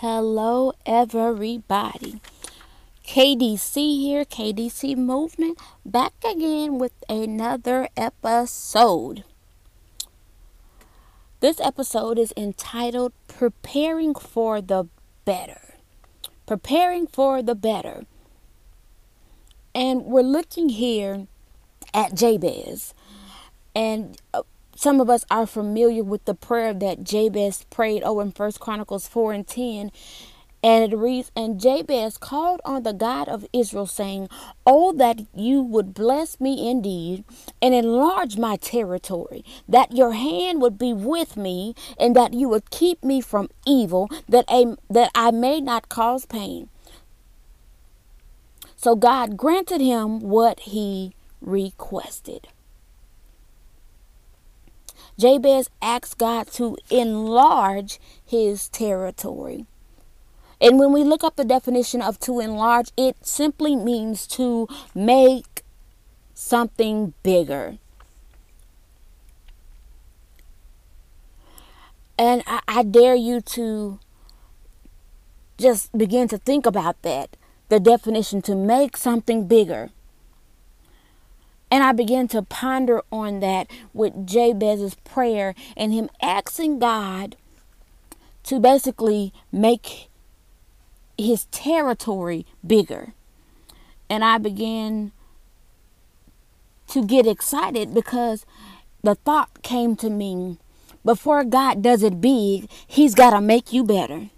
Hello, everybody. KDC here, KDC Movement, back again with another episode. This episode is entitled Preparing for the Better. Preparing for the Better. And we're looking here at Jabez. And uh, some of us are familiar with the prayer that Jabez prayed over in First Chronicles 4 and 10 and it reads, And Jabez called on the God of Israel, saying, Oh, that you would bless me indeed, and enlarge my territory, that your hand would be with me, and that you would keep me from evil, that, I, that I may not cause pain. So God granted him what he requested. Jabez asked God to enlarge his territory. And when we look up the definition of to enlarge, it simply means to make something bigger. And I, I, dare you to just begin to think about that the definition to make something bigger. And I began to ponder on that with Jabez's prayer and him asking God to basically make his territory bigger. And I began to get excited because the thought came to me before God does it big, He's got to make you better.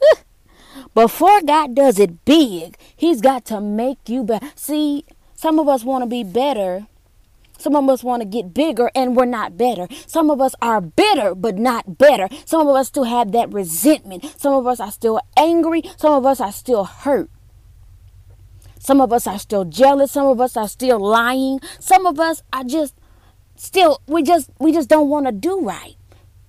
Before God does it big, He's got to make you better. See, some of us want to be better some of us want to get bigger and we're not better. Some of us are bitter but not better. Some of us still have that resentment. Some of us are still angry. Some of us are still hurt. Some of us are still jealous. Some of us are still lying. Some of us are just still we just we just don't want to do right.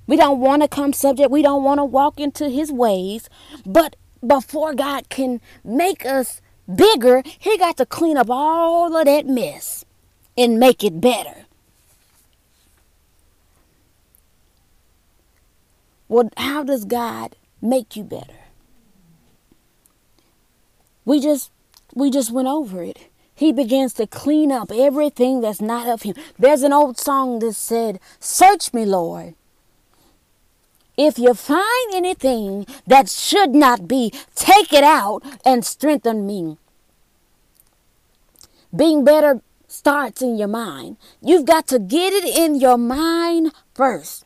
We don't want to come subject. We don't want to walk into his ways. But before God can make us bigger, he got to clean up all of that mess and make it better. Well, how does God make you better? We just we just went over it. He begins to clean up everything that's not of him. There's an old song that said, "Search me, Lord. If you find anything that should not be, take it out and strengthen me." Being better starts in your mind. You've got to get it in your mind first.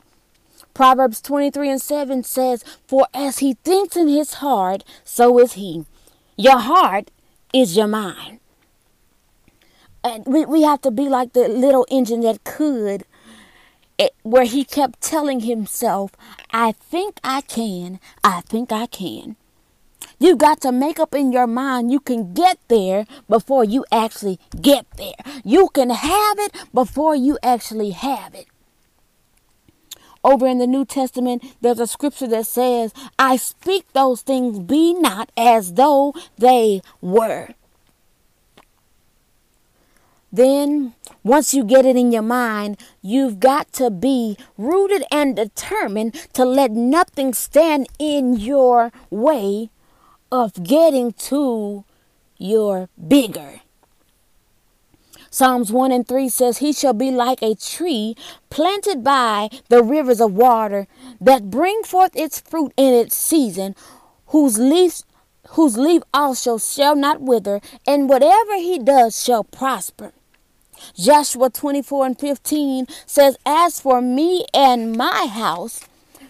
Proverbs 23 and 7 says, For as he thinks in his heart, so is he. Your heart is your mind. And we, we have to be like the little engine that could, it, where he kept telling himself, I think I can, I think I can. You got to make up in your mind you can get there before you actually get there. You can have it before you actually have it. Over in the New Testament, there's a scripture that says, I speak those things be not as though they were. Then, once you get it in your mind, you've got to be rooted and determined to let nothing stand in your way of getting to your bigger. Psalms 1 and 3 says, He shall be like a tree planted by the rivers of water that bring forth its fruit in its season, whose leaf whose leaf also shall not wither, and whatever he does shall prosper. Joshua 24 and 15 says, As for me and my house,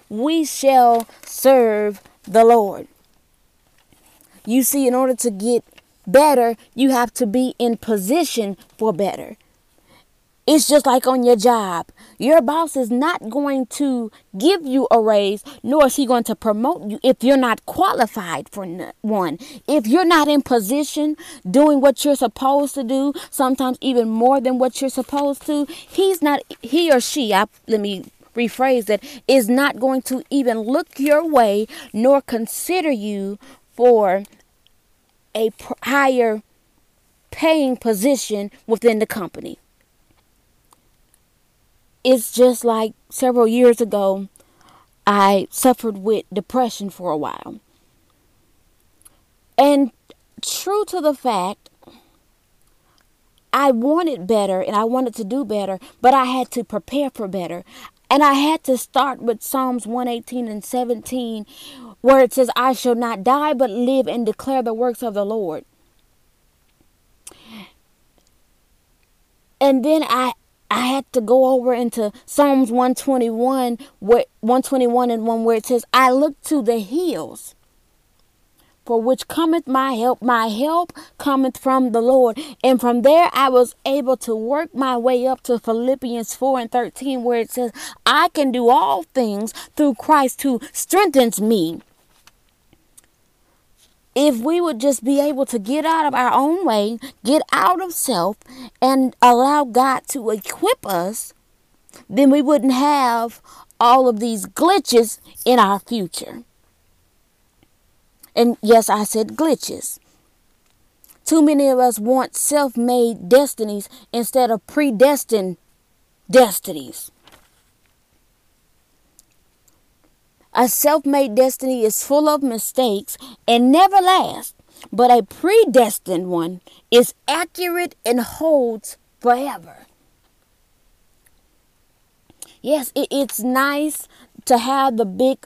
we shall serve the Lord. You see, in order to get better, you have to be in position for better. It's just like on your job. Your boss is not going to give you a raise, nor is he going to promote you if you're not qualified for one. If you're not in position doing what you're supposed to do, sometimes even more than what you're supposed to, he's not, he or she, I, let me rephrase that, is not going to even look your way nor consider you for a higher paying position within the company it's just like several years ago, I suffered with depression for a while. And true to the fact, I wanted better and I wanted to do better, but I had to prepare for better. And I had to start with Psalms 118 and 17, where it says, I shall not die, but live and declare the works of the Lord. And then I, I had to go over into Psalms 121 where 121 and 1 where it says, I look to the hills for which cometh my help. My help cometh from the Lord. And from there I was able to work my way up to Philippians 4 and 13, where it says, I can do all things through Christ who strengthens me if we would just be able to get out of our own way, get out of self, and allow God to equip us, then we wouldn't have all of these glitches in our future. And yes, I said glitches. Too many of us want self made destinies instead of predestined destinies. A self made destiny is full of mistakes and never lasts, but a predestined one is accurate and holds forever. Yes, it, it's nice to have the big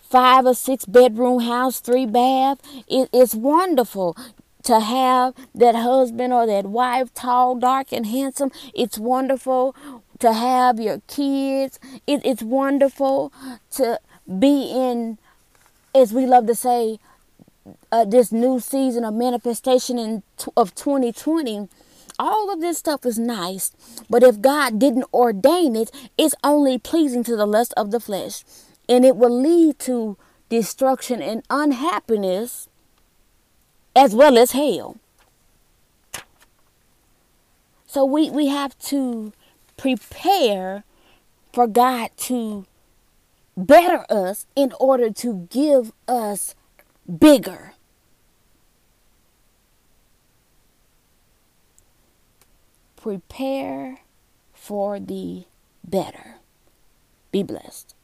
five or six bedroom house, three bath. It, it's wonderful to have that husband or that wife, tall, dark, and handsome. It's wonderful to have your kids. It, it's wonderful to be in, as we love to say, uh, this new season of manifestation in of 2020 all of this stuff is nice but if god didn't ordain it it's only pleasing to the lust of the flesh and it will lead to destruction and unhappiness as well as hell. So we we have to prepare for god to better us in order to give us bigger. Prepare for the better. Be blessed.